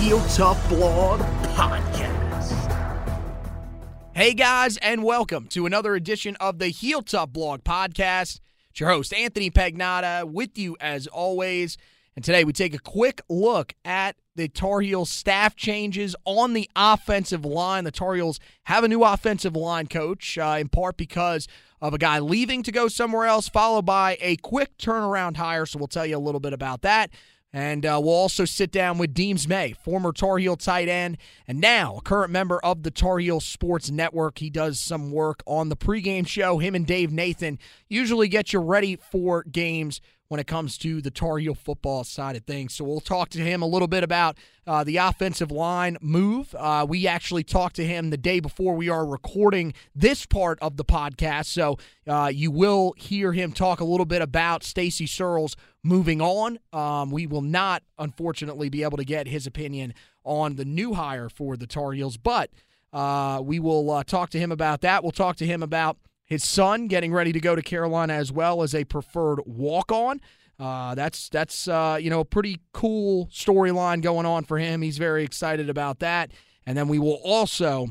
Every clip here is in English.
Heel Tough Blog Podcast. Hey guys, and welcome to another edition of the Heel Tough Blog Podcast. It's your host, Anthony Pagnotta, with you as always. And today we take a quick look at the Tar Heels staff changes on the offensive line. The Tar Heels have a new offensive line coach, uh, in part because of a guy leaving to go somewhere else, followed by a quick turnaround hire. So we'll tell you a little bit about that. And uh, we'll also sit down with Deems May, former Tar Heel tight end, and now a current member of the Tar Heel Sports Network. He does some work on the pregame show. Him and Dave Nathan usually get you ready for games when it comes to the Tar Heel football side of things. So we'll talk to him a little bit about uh, the offensive line move. Uh, we actually talked to him the day before we are recording this part of the podcast. So uh, you will hear him talk a little bit about Stacy Searels moving on. Um, we will not, unfortunately, be able to get his opinion on the new hire for the Tar Heels, but uh, we will uh, talk to him about that. We'll talk to him about his son getting ready to go to Carolina as well as a preferred walk on. Uh, that's that's uh, you know a pretty cool storyline going on for him. He's very excited about that, and then we will also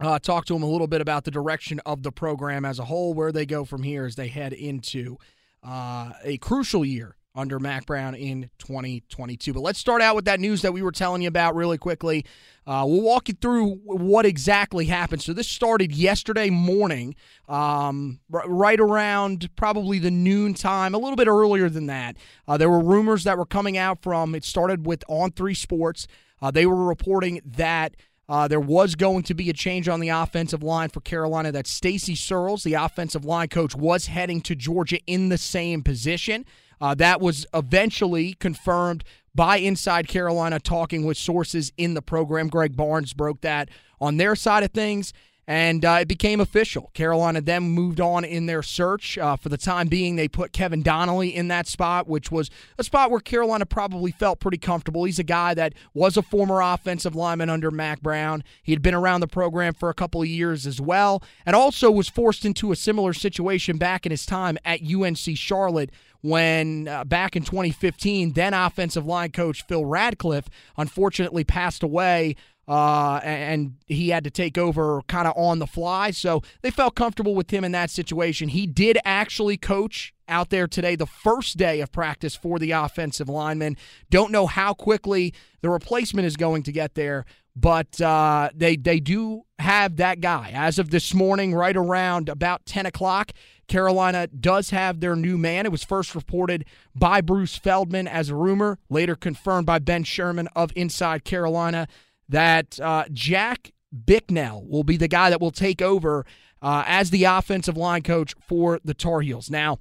uh, talk to him a little bit about the direction of the program as a whole, where they go from here as they head into uh, a crucial year under Mack Brown in 2022. But let's start out with that news that we were telling you about really quickly. Uh, we'll walk you through what exactly happened. So this started yesterday morning, um, right around probably the noon time, a little bit earlier than that. Uh, there were rumors that were coming out from. It started with On Three Sports. Uh, they were reporting that. Uh, there was going to be a change on the offensive line for Carolina. That Stacy Searels, the offensive line coach, was heading to Georgia in the same position. Uh, that was eventually confirmed by Inside Carolina, talking with sources in the program. Greg Barnes broke that on their side of things, and uh, it became official. Carolina then moved on in their search. Uh, for the time being, they put Kevin Donnelly in that spot, which was a spot where Carolina probably felt pretty comfortable. He's a guy that was a former offensive lineman under Mack Brown. He had been around the program for a couple of years as well, and also was forced into a similar situation back in his time at UNC Charlotte when uh, back in 2015, then offensive line coach Phil Radcliffe unfortunately passed away. Uh, and he had to take over kind of on the fly. So they felt comfortable with him in that situation. He did actually coach out there today, the first day of practice for the offensive lineman. Don't know how quickly the replacement is going to get there, but uh, they they do have that guy as of this morning, right around about 10 o'clock. Carolina does have their new man. It was first reported by Bruce Feldman as a rumor, later confirmed by Ben Sherman of Inside Carolina that uh, Jack Bicknell will be the guy that will take over uh, as the offensive line coach for the Tar Heels. Now,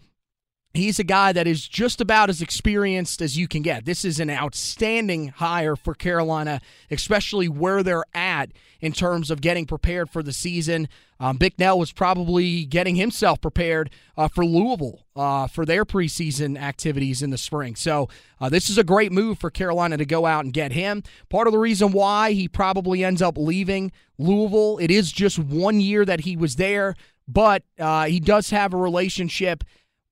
He's a guy that is just about as experienced as you can get. This is an outstanding hire for Carolina, especially where they're at in terms of getting prepared for the season. Um, Bicknell was probably getting himself prepared uh, for Louisville uh, for their preseason activities in the spring. So uh, this is a great move for Carolina to go out and get him. Part of the reason why he probably ends up leaving Louisville, it is just one year that he was there, but uh, he does have a relationship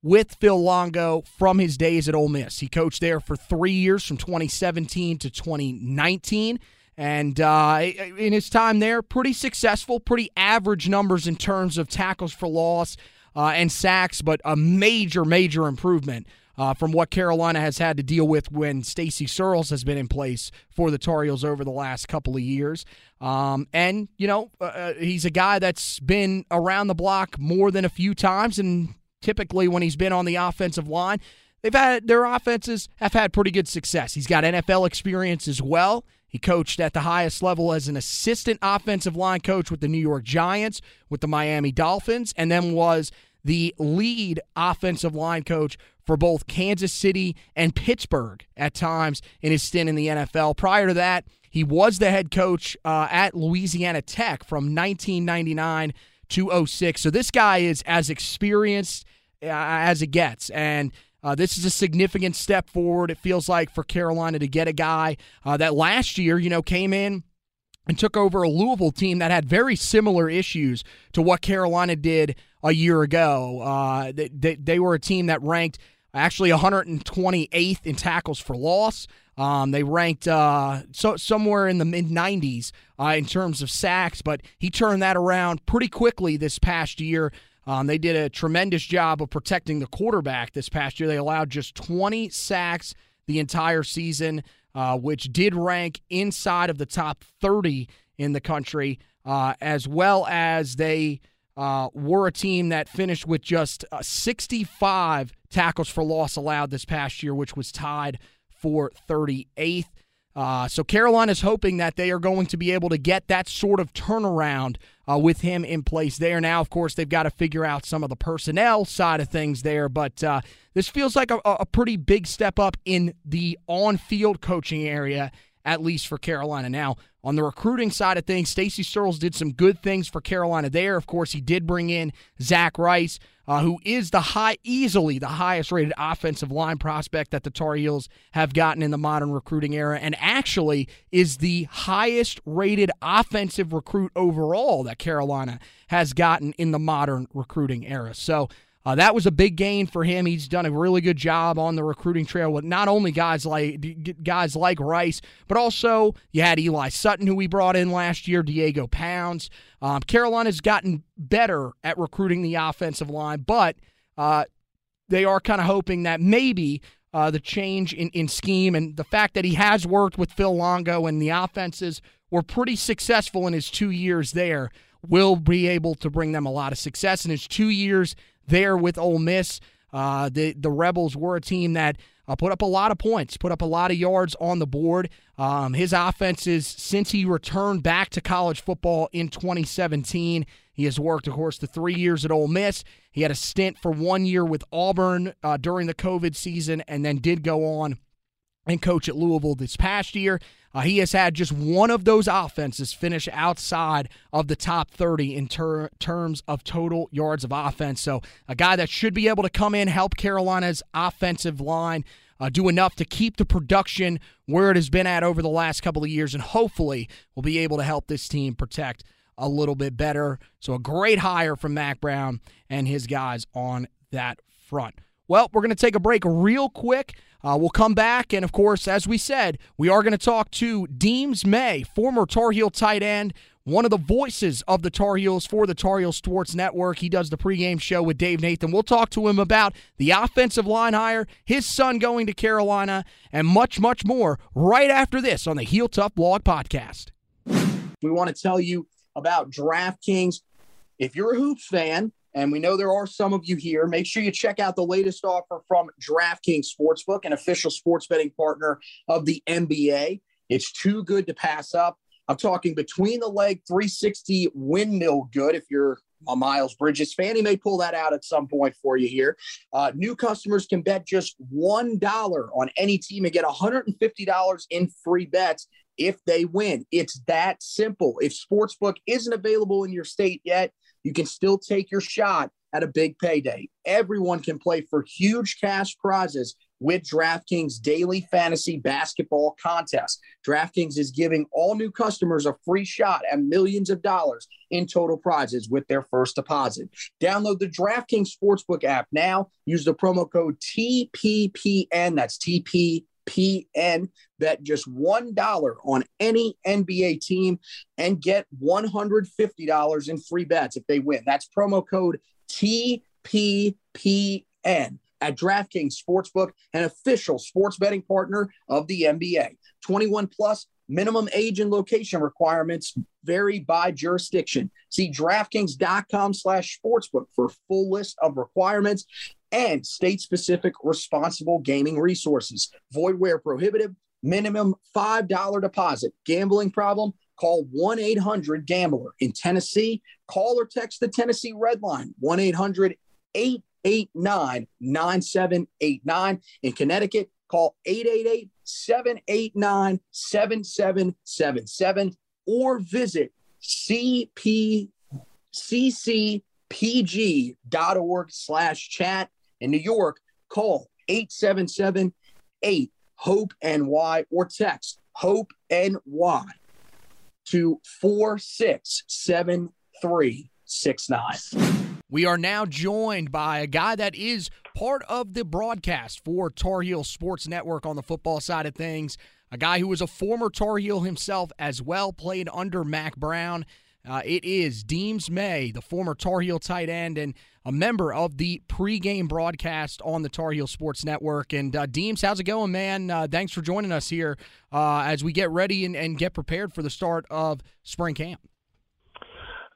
with Phil Longo from his days at Ole Miss. He coached there for three years from 2017 to 2019. And uh, in his time there, pretty successful, pretty average numbers in terms of tackles for loss uh, and sacks, but a major, major improvement uh, from what Carolina has had to deal with when Stacy Searels has been in place for the Tar Heels over the last couple of years. Um, and, you know, uh, uh, he's a guy that's been around the block more than a few times and typically when he's been on the offensive line, they've had their offenses have had pretty good success. He's got NFL experience as well. He coached at the highest level as an assistant offensive line coach with the New York Giants, with the Miami Dolphins, and then was the lead offensive line coach for both Kansas City and Pittsburgh at times in his stint in the NFL. Prior to that, he was the head coach uh, at Louisiana Tech from 1999 206. So this guy is as experienced uh, as it gets. And uh, this is a significant step forward, it feels like, for Carolina to get a guy uh, that last year, you know, came in and took over a Louisville team that had very similar issues to what Carolina did a year ago. Uh, they, they, they were a team that ranked actually 128th in tackles for loss. Um, they ranked uh, so somewhere in the mid 90s uh, in terms of sacks, but he turned that around pretty quickly this past year. Um, they did a tremendous job of protecting the quarterback this past year. They allowed just 20 sacks the entire season, uh, which did rank inside of the top 30 in the country, uh, as well as they uh, were a team that finished with just uh, 65 tackles for loss allowed this past year, which was tied for 38th. Uh, so Carolina's hoping that they are going to be able to get that sort of turnaround uh, with him in place there. Now, of course, they've got to figure out some of the personnel side of things there, but uh, this feels like a, a pretty big step up in the on-field coaching area at least for Carolina. Now, on the recruiting side of things, Stacy Searels did some good things for Carolina there. Of course, he did bring in Zach Rice, uh, who is the high, easily the highest rated offensive line prospect that the Tar Heels have gotten in the modern recruiting era, and actually is the highest rated offensive recruit overall that Carolina has gotten in the modern recruiting era. So, uh, that was a big gain for him. He's done a really good job on the recruiting trail with not only guys like guys like Rice, but also you had Eli Sutton, who we brought in last year, Diego Pounds. Um, Carolina's gotten better at recruiting the offensive line, but uh, they are kind of hoping that maybe uh, the change in, in scheme and the fact that he has worked with Phil Longo and the offenses were pretty successful in his two years there will be able to bring them a lot of success in his two years there with Ole Miss. Uh, the the Rebels were a team that uh, put up a lot of points, put up a lot of yards on the board. Um, his offenses since he returned back to college football in 2017. He has worked, of course, the three years at Ole Miss. He had a stint for one year with Auburn uh, during the COVID season, and then did go on and coach at Louisville this past year. Uh, he has had just one of those offenses finish outside of the top 30 in ter- terms of total yards of offense. So, a guy that should be able to come in, help Carolina's offensive line. Uh, do enough to keep the production where it has been at over the last couple of years, and hopefully will be able to help this team protect a little bit better. So, a great hire from Mack Brown and his guys on that front. Well, we're going to take a break real quick. Uh, we'll come back, and of course, as we said, we are going to talk to Deems May, former Tar Heel tight end, one of the voices of the Tar Heels for the Tar Heel Sports Network. He does the pregame show with Dave Nathan. We'll talk to him about the offensive line hire, his son going to Carolina, and much, much more right after this on the Heel Tough Blog Podcast. We want to tell you about DraftKings. If you're a Hoops fan, and we know there are some of you here. Make sure you check out the latest offer from DraftKings Sportsbook, an official sports betting partner of the NBA. It's too good to pass up. I'm talking between the leg 360 windmill good if you're a Miles Bridges Fannie may pull that out at some point for you here. Uh, new customers can bet just $1 on any team and get $150 in free bets if they win. It's that simple. If Sportsbook isn't available in your state yet, you can still take your shot at a big payday. Everyone can play for huge cash prizes with DraftKings daily fantasy basketball contest. DraftKings is giving all new customers a free shot at millions of dollars in total prizes with their first deposit. Download the DraftKings Sportsbook app now. Use the promo code TPPN. That's TPPN. Pn bet just $1 on any NBA team and get $150 in free bets if they win. That's promo code TPPN at DraftKings Sportsbook, an official sports betting partner of the NBA. 21 plus minimum age and location requirements vary by jurisdiction. See DraftKings.com slash sportsbook for full list of requirements and state-specific responsible gaming resources. Void where prohibited. Minimum $5 deposit. Gambling problem? Call 1 800 Gambler. In Tennessee, call or text the Tennessee Red Line 1 800 889 9789. In Connecticut, call 888 789 7777 or visit CP, ccpg.org slash chat. In New York, call 877 8 HOPE NY or text HOPE NY to 467369. We are now joined by a guy that is part of the broadcast for Tar Heel Sports Network on the football side of things. A guy who was a former Tar Heel himself as well, played under Mack Brown. Uh, it is Deems May, the former Tar Heel tight end and a member of the pregame broadcast on the Tar Heel Sports Network. And uh, Deems, how's it going, man? Uh, thanks for joining us here uh, as we get ready and, and get prepared for the start of spring camp.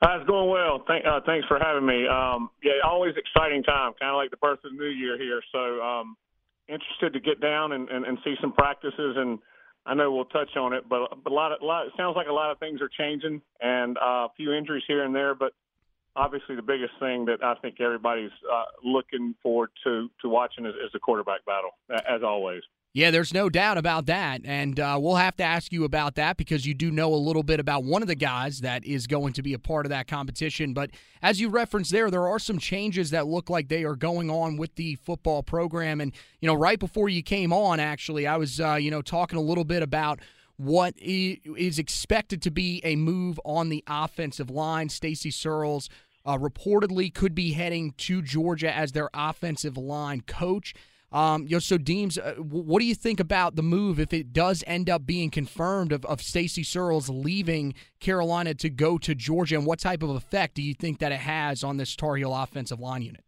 Uh, it's going well. Thank, uh, thanks for having me. Um, yeah, always exciting time, kind of like the birth of the new year here. So um, interested to get down and, and, and see some practices, and I know we'll touch on it, but, a lot of a lot. It sounds like a lot of things are changing, and uh, a few injuries here and there. But obviously, the biggest thing that I think everybody's uh, looking forward to to watching is, is the quarterback battle, as always. Yeah, there's no doubt about that. And uh, we'll have to ask you about that because you do know a little bit about one of the guys that is going to be a part of that competition. But as you referenced there, there are some changes that look like they are going on with the football program. And, you know, right before you came on, actually, I was, uh, you know, talking a little bit about what is expected to be a move on the offensive line. Stacy Searels uh, reportedly could be heading to Georgia as their offensive line coach. Um, you know, so Deems, uh, what do you think about the move if it does end up being confirmed of, of Stacy Searels leaving Carolina to go to Georgia, and what type of effect do you think that it has on this Tar Heel offensive line unit?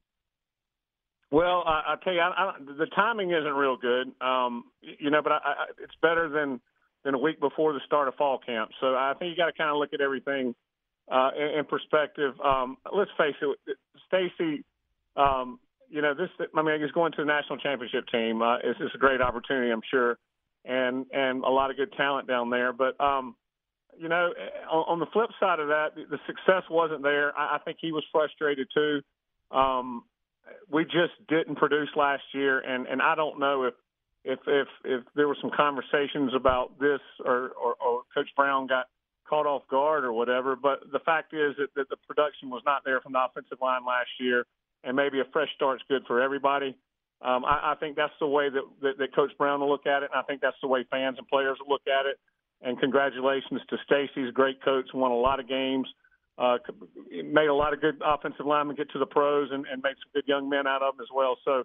Well, I, I tell you, I, I, the timing isn't real good. Um, you know, but I, it's better than than a week before the start of fall camp. So I think you got to kind of look at everything uh, in, in perspective. Um, let's face it, Stacy. Um, you know, this, I mean, he's going to the national championship team. Uh, it's, it's a great opportunity, I'm sure, and and a lot of good talent down there. But um, you know, on, on the flip side of that, the success wasn't there. I, I think he was frustrated too. Um, we just didn't produce last year, and and I don't know if if if if there were some conversations about this or or, or Coach Brown got caught off guard or whatever. But the fact is that, that the production was not there from the offensive line last year and maybe a fresh start is good for everybody. Um, I, I think that's the way that, that, that Coach Brown will look at it, and I think that's the way fans and players will look at it. And congratulations to Stacy's great coach, won a lot of games, uh, made a lot of good offensive linemen get to the pros, and, and made some good young men out of them as well. So,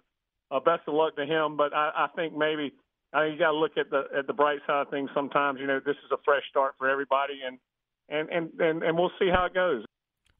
uh, best of luck to him. But I, I think maybe I mean, you got to look at the at the bright side of things. Sometimes, you know, this is a fresh start for everybody, and and and and, and we'll see how it goes.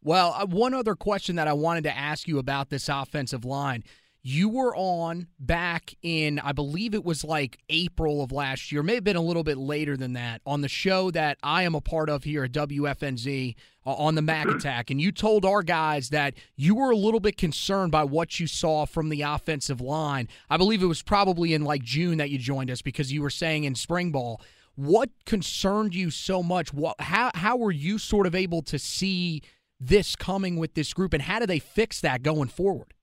Well, uh, one other question that I wanted to ask you about this offensive line. You were on back in, I believe it was like April of last year, may have been a little bit later than that, on the show that I am a part of here at WFNZ uh, on the Mac Attack. And you told our guys that you were a little bit concerned by what you saw from the offensive line. I believe it was probably in like June that you joined us because you were saying in spring ball. What concerned you so much? What, how, how were you sort of able to see this coming with this group, and how do they fix that going forward?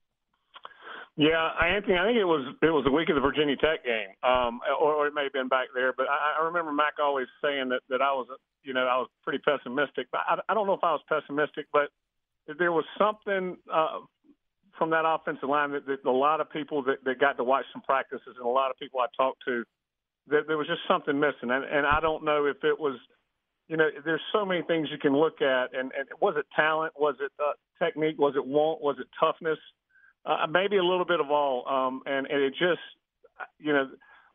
Yeah, Anthony, I think it was it was the week of the Virginia Tech game, um, or, or it may have been back there. But I, I remember Mac always saying that that I was, you know, I was pretty pessimistic. But I, I don't know if I was pessimistic, but there was something uh, from that offensive line that, that a lot of people that, that got to watch some practices and a lot of people I talked to, that there was just something missing. And, and I don't know if it was, you know, there's so many things you can look at. And, and was it talent? Was it uh, technique? Was it want? Was it toughness? Uh, maybe a little bit of all. Um, and, and it just, you know,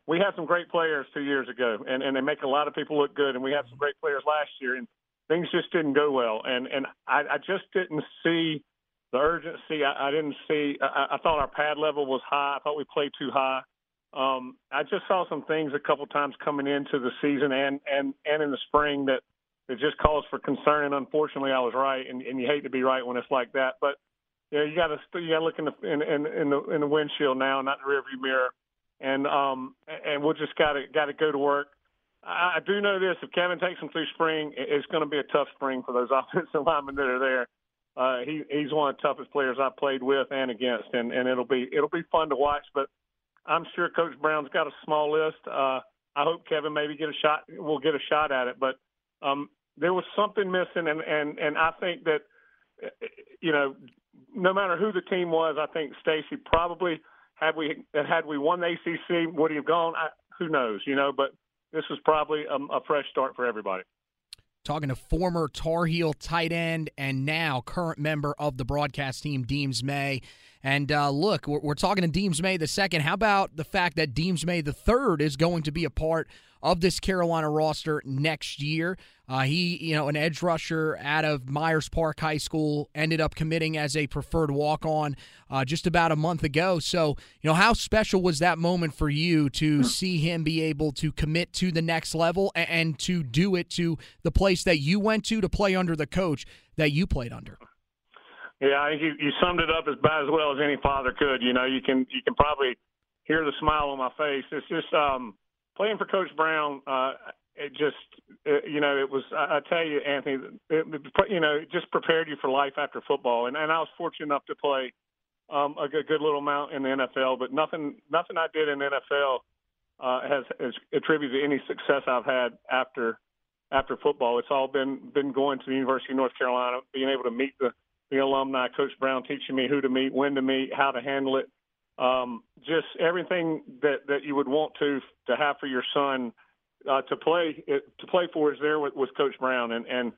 we had some great players two years ago, and, and they make a lot of people look good. And we had some great players last year, and things just didn't go well. And and I, I just didn't see the urgency. I, I didn't see. I, I thought our pad level was high. I thought we played too high. Um, I just saw some things a couple times coming into the season and and and in the spring that that just caused for concern. And unfortunately, I was right. And, and you hate to be right when it's like that, but you know, you got to you got to look in the in, in, in the in the windshield now, not the rearview mirror, and um and we'll just got to got to go to work. I, I do know this: if Kevin takes them through spring, it's going to be a tough spring for those offensive linemen that are there. Uh, he he's one of the toughest players I've played with and against, and and it'll be it'll be fun to watch. But I'm sure Coach Brown's got a small list. Uh, I hope Kevin maybe get a shot. We'll get a shot at it, but um, there was something missing, and and and I think that you know no matter who the team was, I think Stacy probably had we had we won the ACC, would he have gone? I, who knows, you know? But this was probably a, a fresh start for everybody. Talking to former Tar Heel tight end and now current member of the broadcast team, Deems May. And uh, look, we're, we're, talking to Deems May the second. How about the fact that Deems May the third is going to be a part of this Carolina roster next year? Uh, he, you know, an edge rusher out of Myers Park High School, ended up committing as a preferred walk on uh, just about a month ago. So, you know, how special was that moment for you to see him be able to commit to the next level and, and to do it to the place that you went to to play under the coach that you played under? Yeah, I think you, you summed it up as bad as well as any father could. You know, you can you can probably hear the smile on my face. It's just um, playing for Coach Brown. Uh, it just, it, you know, it was. I, I tell you, Anthony, it, you know, it just prepared you for life after football. And and I was fortunate enough to play um, a good, good little amount in the NFL, but nothing, nothing I did in the NFL uh, has, has attributed to any success I've had after after football. It's all been been going to the University of North Carolina, being able to meet the the alumni, Coach Brown teaching me who to meet, when to meet, how to handle it. Um, just everything that, that you would want to to have for your son uh, to play to play for is there with, with Coach Brown, and and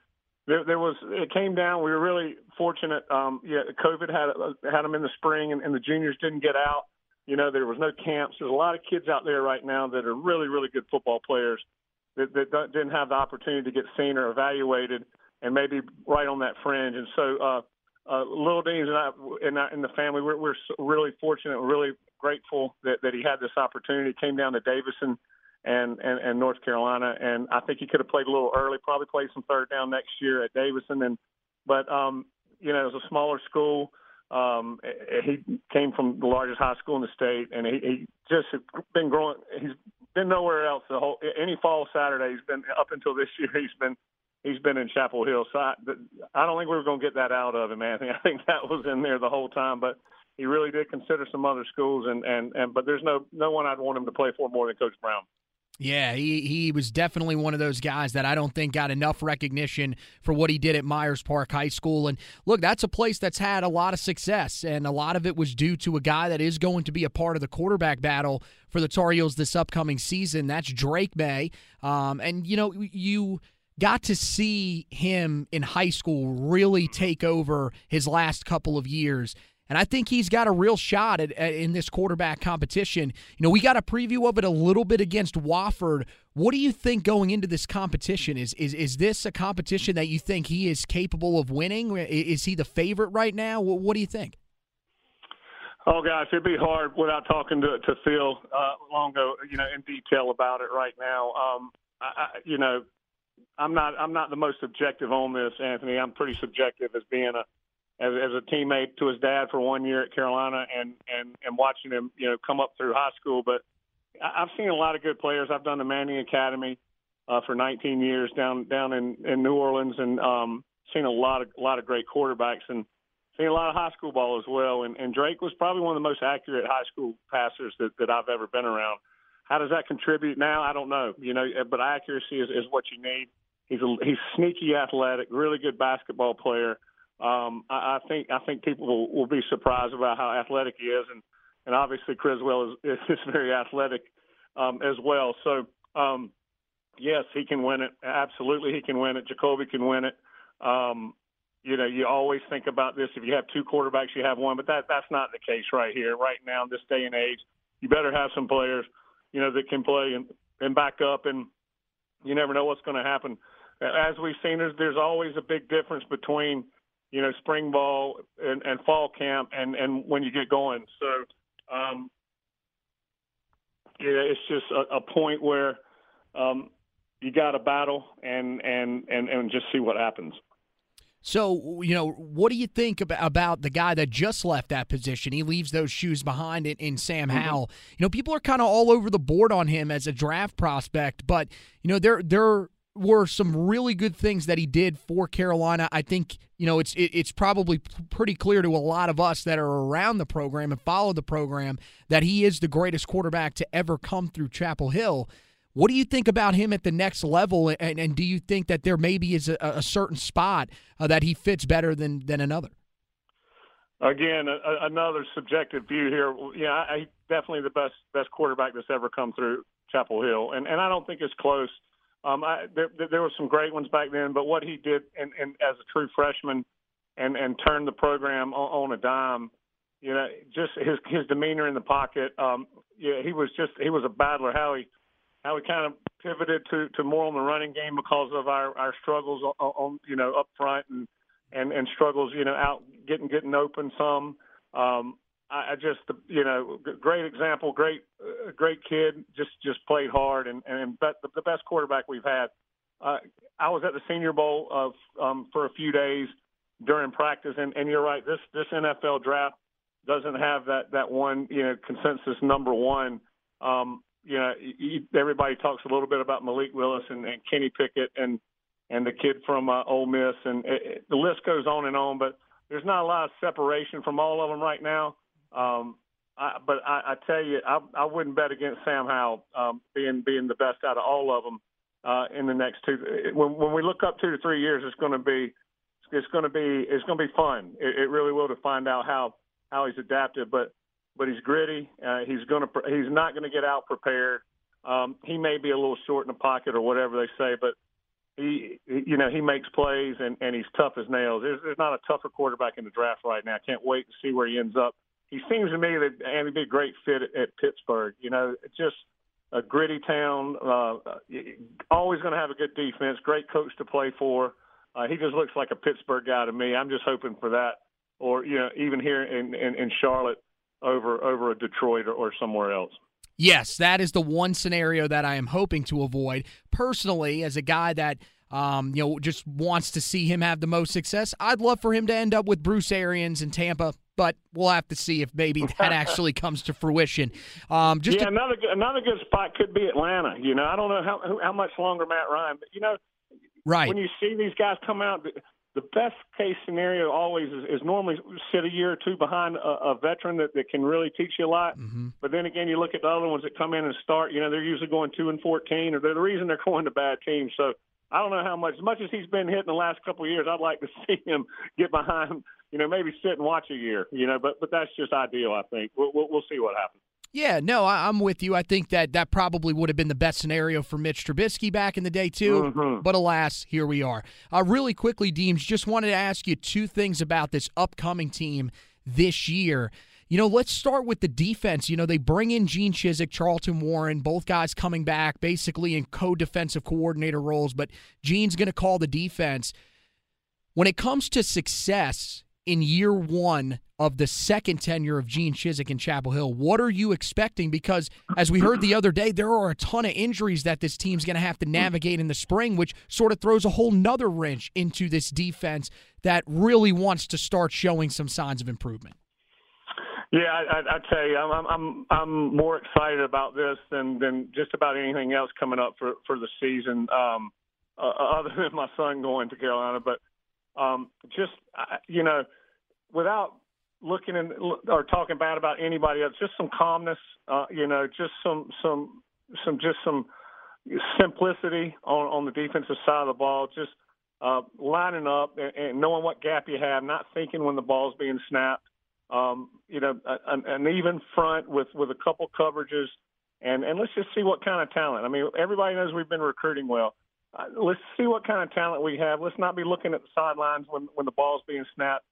there, there was it came down. We were really fortunate. Um, yeah, COVID had had them in the spring, and, and the juniors didn't get out. You know, there was no camps. There's a lot of kids out there right now that are really really good football players that, that didn't have the opportunity to get seen or evaluated, and maybe right on that fringe. And so, uh, uh, Little Deems and I, and, I, and the family, we're, we're really fortunate, really grateful that, that he had this opportunity. Came down to Davidson and, and, and North Carolina. And I think he could have played a little early, probably played some third down next year at Davidson. And, but, um, you know, it was a smaller school. Um, he came from the largest high school in the state and he, he just been growing. He's been nowhere else the whole, any fall Saturday. He's been up until this year. He's been, he's been in Chapel Hill. So I, I don't think we were going to get that out of him, Anthony. I think that was in there the whole time, but he really did consider some other schools and, and, and, but there's no, no one I'd want him to play for more than Coach Brown. Yeah, he, he was definitely one of those guys that I don't think got enough recognition for what he did at Myers Park High School. And look, that's a place that's had a lot of success, and a lot of it was due to a guy that is going to be a part of the quarterback battle for the Tar Heels this upcoming season. That's Drake Maye. Um, and, you know, you got to see him in high school really take over his last couple of years and I think he's got a real shot at, at, in this quarterback competition. You know, we got a preview of it a little bit against Wofford. What do you think going into this competition? Is is is this a competition that you think he is capable of winning? Is he the favorite right now? What, what do you think? Oh gosh, it'd be hard without talking to to Phil uh, Longo, you know, in detail about it right now. Um, I, you know, I'm not I'm not the most objective on this, Anthony. I'm pretty subjective as being a as, as a teammate to his dad for one year at Carolina and and and watching him you know come up through high school. But I've seen a lot of good players. I've done the Manning Academy uh, for 19 years down down in in New Orleans, and um, seen a lot of a lot of great quarterbacks and seen a lot of high school ball as well. And, and Drake was probably one of the most accurate high school passers that, that I've ever been around. How does that contribute now? I don't know. You know, but accuracy is, is what you need. He's a, he's sneaky athletic, really good basketball player. Um, I, I think I think people will, will be surprised about how athletic he is, and and obviously Criswell is, is very athletic um, as well. So um, yes, he can win it. Absolutely, he can win it. Jacolby can win it. Um, you know, you always think about this. If you have two quarterbacks, you have one, but that that's not the case right here, right now, in this day and age. You better have some players, you know, that can play and and back up, and you never know what's going to happen. As we've seen, there's there's always a big difference between, you know, spring ball and, and fall camp, and and when you get going. So, um, yeah, it's just a, a point where um, you got to battle and and and and just see what happens. So, you know, what do you think about, about the guy that just left that position? He leaves those shoes behind in, in Sam mm-hmm. Howell. You know, people are kind of all over the board on him as a draft prospect, but you know, there there were some really good things that he did for Carolina. I think you know it's it, it's probably pretty clear to a lot of us that are around the program and follow the program that he is the greatest quarterback to ever come through Chapel Hill. What do you think about him at the next level, and, and do you think that there maybe is a, a certain spot uh, that he fits better than than another? Again, a, another subjective view here. Yeah, I, definitely the best best quarterback that's ever come through Chapel Hill, and and I don't think it's close. Um, I, there, there were some great ones back then, but what he did, and, and as a true freshman, and and turned the program on, on a dime. You know, just his his demeanor in the pocket. Um, yeah, he was just he was a battler. How he how we kind of pivoted to, to more on the running game because of our, our struggles on, on you know up front and, and and struggles you know out getting getting open some. Um, I, I just you know great example, great uh, great kid, just just played hard and and bet the, the best quarterback we've had. Uh, I was at the Senior Bowl of um, for a few days during practice, and, and you're right. This this NFL draft doesn't have that that one you know consensus number one. Um, you know, everybody talks a little bit about Malik Willis and, and Kenny Pickett and and the kid from uh, Ole Miss, and it, it, the list goes on and on. But there's not a lot of separation from all of them right now. Um, I, but I, I tell you, I, I wouldn't bet against Sam Howell um, being being the best out of all of them uh, in the next two. When, when we look up two to three years, it's going to be it's going to be it's going to be fun. It, it really will to find out how how he's adapted. But but he's gritty. Uh, he's to he's not to get out prepared. Um, he may be a little short in the pocket or whatever they say, but he, you know, he makes plays and, and he's tough as nails. There's, there's not a tougher quarterback in the draft right now. I can't wait to see where he ends up. He seems to me that Andy be a great fit at, at Pittsburgh. You know, just a gritty town. Uh, always going to have a good defense. Great coach to play for. Uh, he just looks like a Pittsburgh guy to me. I'm just hoping for that, or you know, even here in in, in Charlotte over over a Detroit or, or somewhere else. Yes, that is the one scenario that I am hoping to avoid. Personally, as a guy that um, you know just wants to see him have the most success, I'd love for him to end up with Bruce Arians in Tampa. But we'll have to see if maybe that actually comes to fruition. Um, just yeah, to- another another good spot could be Atlanta. You know, I don't know how how much longer Matt Ryan, but you know, right when you see these guys come out, the best case scenario always is, is normally sit a year or two behind a, a veteran that, that can really teach you a lot. Mm-hmm. But then again, you look at the other ones that come in and start. You know, they're usually going two and fourteen, or they're the reason they're going to bad teams. So I don't know how much. As much as he's been hit in the last couple of years, I'd like to see him get behind. You know, maybe sit and watch a year. You know, but but that's just ideal. I think we'll we'll, we'll see what happens. Yeah, no, I, am with you. I think that that probably would have been the best scenario for Mitch Trubisky back in the day too. Mm-hmm. But alas, here we are. Uh, really quickly, Deems, just wanted to ask you two things about this upcoming team this year. You know, let's start with the defense. You know, they bring in Gene Chizik, Charlton Warren, both guys coming back basically in co-defensive coordinator roles, but Gene's going to call the defense. When it comes to success in year one of the second tenure of Gene Chizik in Chapel Hill. What are you expecting? Because as we heard the other day, there are a ton of injuries that this team's going to have to navigate in the spring, which sort of throws a whole nother wrench into this defense that really wants to start showing some signs of improvement. Yeah, I, I, I tell you, I'm, I'm I'm more excited about this than than just about anything else coming up for for the season. Um, uh, other than my son going to Carolina, but Um, just you know, without looking and or talking bad about anybody else, just some calmness. Uh, you know, just some some some just some simplicity on on the defensive side of the ball. Just uh, lining up and, and knowing what gap you have, not thinking when the ball's being snapped. Um, you know, an, an even front with with a couple coverages, and and let's just see what kind of talent. I mean, everybody knows we've been recruiting well. Uh, let's see what kind of talent we have. Let's not be looking at the sidelines when when the ball's being snapped.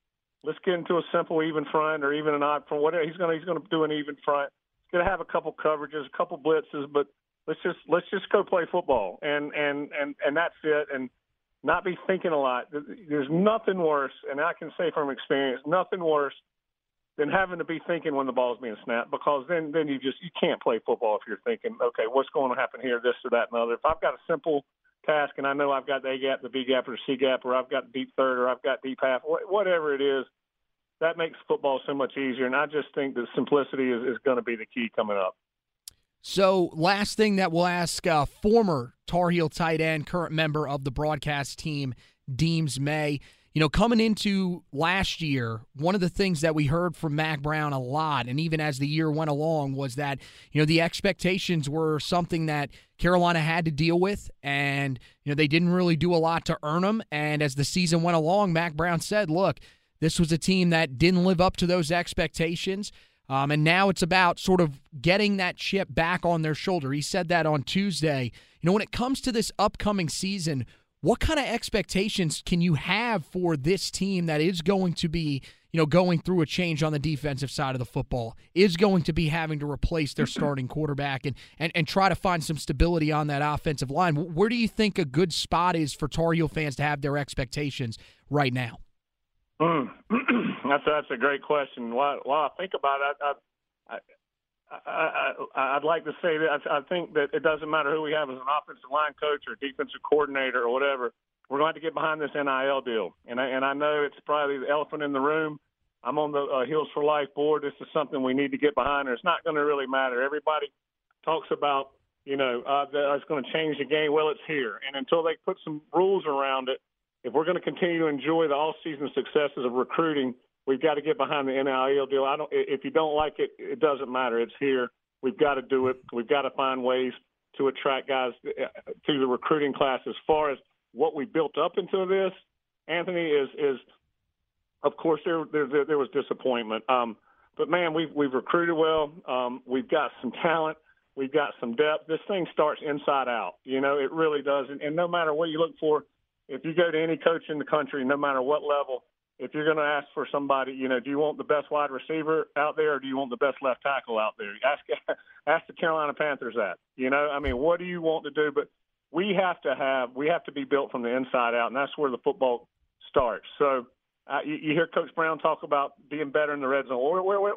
Let's get into a simple even front or even an odd front. Whatever he's gonna he's gonna do an even front. He's gonna have a couple coverages, a couple blitzes, but let's just let's just go play football and and and and that's it. And not be thinking a lot. There's nothing worse, and I can say from experience, nothing worse than having to be thinking when the ball's being snapped because then then you just you can't play football if you're thinking, okay, what's going to happen here, this or that and other. If I've got a simple task and I know I've got the A gap, the B gap, or the C gap, or I've got deep third, or I've got deep half, whatever it is, that makes football so much easier. And I just think that simplicity is, is going to be the key coming up. So, last thing that we'll ask uh, former Tar Heel tight end, current member of the broadcast team, Deems May. You know, coming into last year, one of the things that we heard from Mack Brown a lot, and even as the year went along, was that, you know, the expectations were something that Carolina had to deal with, and, you know, they didn't really do a lot to earn them. And as the season went along, Mack Brown said, look, this was a team that didn't live up to those expectations. Um, and now it's about sort of getting that chip back on their shoulder. He said that on Tuesday. You know, when it comes to this upcoming season, what kind of expectations can you have for this team that is going to be, you know, going through a change on the defensive side of the football, is going to be having to replace their starting quarterback and, and, and try to find some stability on that offensive line? Where do you think a good spot is for Tar Heel fans to have their expectations right now? Mm. that's that's a great question. While, while I think about it, I, I, I, I, I'd like to say that I, I think that it doesn't matter who we have as an offensive line coach or defensive coordinator or whatever. We're going to have to get behind this NIL deal, and I, and I know it's probably the elephant in the room. I'm on the uh, Heels for Life board. This is something we need to get behind. It's not going to really matter. Everybody talks about, you know, uh, that it's going to change the game. Well, it's here, and until they put some rules around it, if we're going to continue to enjoy the all-season successes of recruiting, we've got to get behind the NIL deal. I don't. If you don't like it, it doesn't matter. It's here. We've got to do it. We've got to find ways to attract guys uh, to the recruiting class. As far as what we built up into this, Anthony is is, of course, there there, there was disappointment. Um, but man, we've we've recruited well. Um, we've got some talent. We've got some depth. This thing starts inside out. You know, it really does. And, and no matter what you look for if you go to any coach in the country, no matter what level, if you're going to ask for somebody, you know, do you want the best wide receiver out there, or do you want the best left tackle out there? Ask ask the Carolina Panthers that. You know, I mean, what do you want to do? But we have to have we have to be built from the inside out, and that's where the football starts. So uh, you, you hear Coach Brown talk about being better in the red zone. Where, where, where,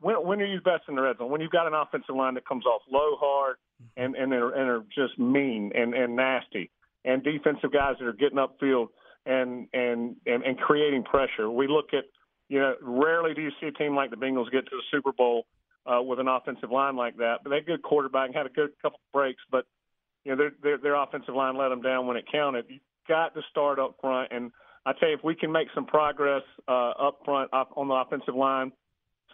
when, when are you best in the red zone? When you've got an offensive line that comes off low, hard, and and they're, and are just mean and and nasty and defensive guys that are getting upfield and and and, and creating pressure. We look at you know rarely do you see a team like the Bengals get to the Super Bowl uh, with an offensive line like that. But they had a good quarterback and had a good couple breaks, but you know their, their their offensive line let them down when it counted. You got to start up front, and I tell you if we can make some progress uh, up front up on the offensive line,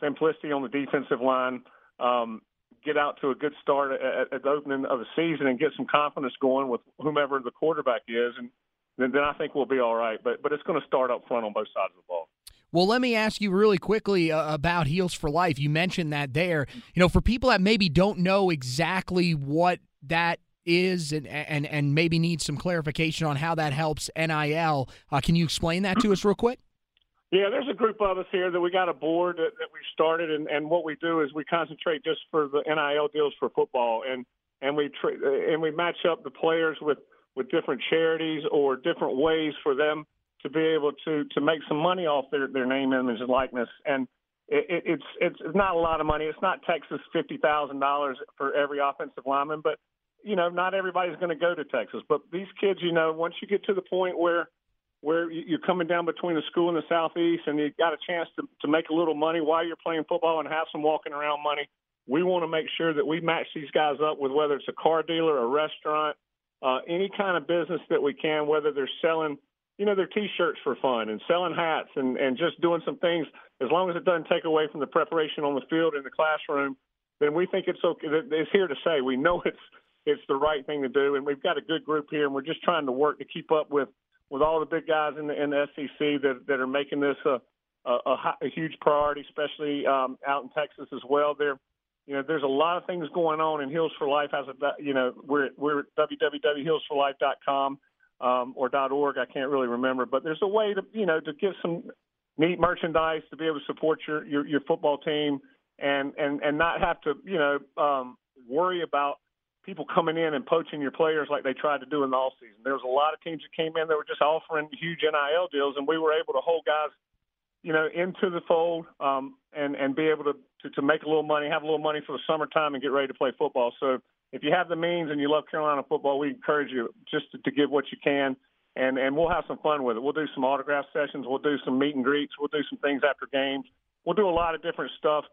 simplicity on the defensive line. Um, get out to a good start at, at the opening of the season and get some confidence going with whomever the quarterback is, and then, then I think we'll be all right. But but it's going to start up front on both sides of the ball. Well, let me ask you really quickly uh, about Heels for Life. You mentioned that there. You know, for people that maybe don't know exactly what that is and and and maybe need some clarification on how that helps NIL, uh, can you explain that to us real quick? Yeah, there's a group of us here that we got a board that, that we started, and, and what we do is we concentrate just for the NIL deals for football, and and we tra- and we match up the players with with different charities or different ways for them to be able to to make some money off their their name, image, and likeness. And it, it's it's not a lot of money. It's not Texas fifty thousand dollars for every offensive lineman, but you know, not everybody's going to go to Texas. But these kids, you know, once you get to the point where where you're coming down between the school and the southeast and you got a chance to, to make a little money while you're playing football and have some walking around money. We want to make sure that we match these guys up with whether it's a car dealer, a restaurant, uh, any kind of business that we can, whether they're selling you know, their T-shirts for fun and selling hats and and just doing some things. As long as it doesn't take away from the preparation on the field in the classroom, then we think it's okay. It's here to say we know it's it's the right thing to do, and we've got a good group here, and we're just trying to work to keep up with with all the big guys in the in the SEC that that are making this a a, a, a huge priority, especially um, out in Texas as well. There, you know, there's a lot of things going on, and Heels for Life has a you know we're we're at www.heelsforlife.com um, or .org. I can't really remember, but there's a way to you know to get some neat merchandise to be able to support your your, your football team and and and not have to you know um, worry about people coming in and poaching your players like they tried to do in the off season. There was a lot of teams that came in that were just offering huge NIL deals, and we were able to hold guys, you know, into the fold um, and and be able to, to to make a little money, have a little money for the summertime, and get ready to play football. So if you have the means and you love Carolina football, we encourage you just to, to give what you can. And, and we'll have some fun with it. We'll do some autograph sessions. We'll do some meet and greets. We'll do some things after games. We'll do a lot of different stuff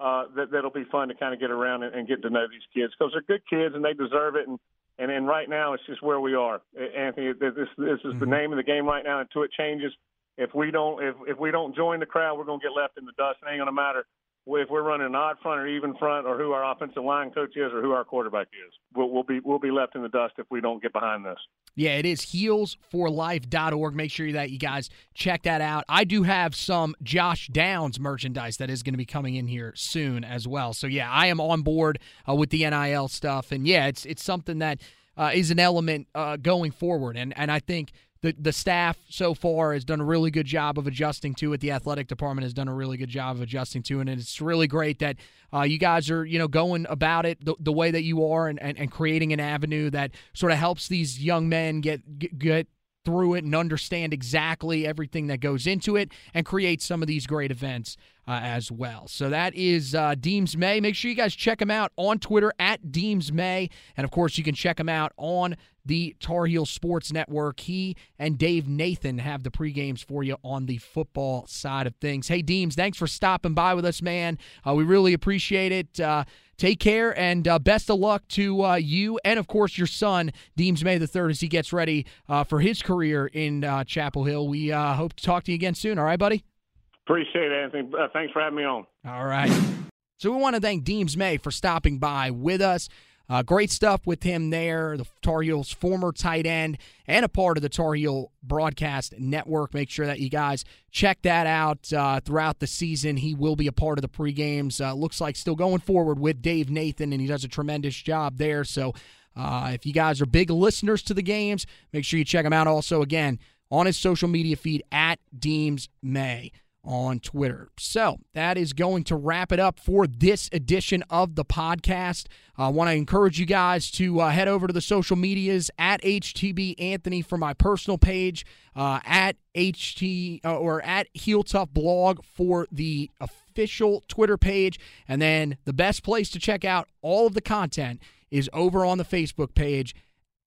uh, that that'll be fun to kind of get around and, and get to know these kids because they're good kids and they deserve it. And and and right now it's just where we are, Anthony. This this is mm-hmm. the name of the game right now until it changes. If we don't if if we don't join the crowd, we're gonna get left in the dust. It ain't gonna matter if we're running an odd front or even front, or who our offensive line coach is, or who our quarterback is. We'll, we'll be we'll be left in the dust if we don't get behind this. Yeah, it is heelsforlife.org. Make sure that you guys check that out. I do have some Josh Downs merchandise that is going to be coming in here soon as well. So yeah, I am on board uh, with the NIL stuff, and yeah, it's it's something that uh, is an element uh, going forward, and and I think the the staff so far has done a really good job of adjusting to it. The athletic department has done a really good job of adjusting to it, and it's really great that uh, you guys are you know going about it the, the way that you are and, and, and creating an avenue that sort of helps these young men get get, get through it and understand exactly everything that goes into it and create some of these great events uh, as well. So that is uh, Deems May. Make sure you guys check him out on Twitter at Deems May. And of course, you can check him out on the Tar Heel Sports Network. He and Dave Nathan have the pregames for you on the football side of things. Hey, Deems, thanks for stopping by with us, man. Uh, we really appreciate it. Uh, take care and uh, best of luck to uh, you and, of course, your son, Deems May the third, as he gets ready uh, for his career in uh, Chapel Hill. We uh, hope to talk to you again soon. All right, buddy? Appreciate it, Anthony. Thanks for having me on. All right. So we want to thank Deems May for stopping by with us. Uh, great stuff with him there, the Tar Heels former tight end and a part of the Tar Heel broadcast network. Make sure that you guys check that out uh, throughout the season. He will be a part of the pregames. Uh, looks like still going forward with Dave Nathan, and he does a tremendous job there. So uh, if you guys are big listeners to the games, make sure you check him out. Also, again, on his social media feed at Deems May on Twitter. So that is going to wrap it up for this edition of the podcast. I want to encourage you guys to uh, head over to the social medias at HTB Anthony for my personal page, uh, at HT uh, or at Heel Tough Blog for the official Twitter page, and then the best place to check out all of the content is over on the Facebook page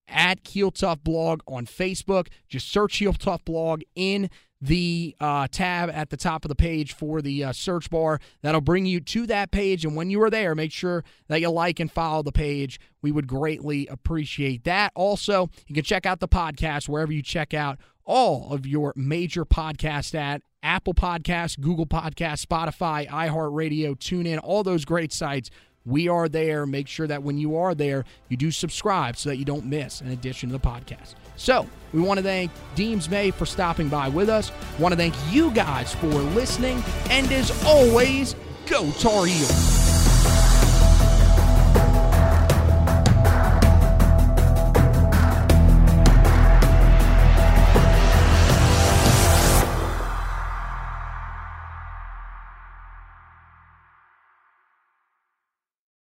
at Heel Tough Blog on Facebook. Just search Heel Tough Blog in the uh, tab at the top of the page for the uh, search bar. That'll bring you to that page. And when you are there, make sure that you like and follow the page. We would greatly appreciate that. Also, you can check out the podcast wherever you check out all of your major podcasts at Apple Podcasts, Google Podcasts, Spotify, iHeartRadio, TuneIn, all those great sites. We are there. Make sure that when you are there, you do subscribe so that you don't miss an edition of the podcast. So, we want to thank Deems May for stopping by with us. Want to thank you guys for listening. And as always, go Tar Heels.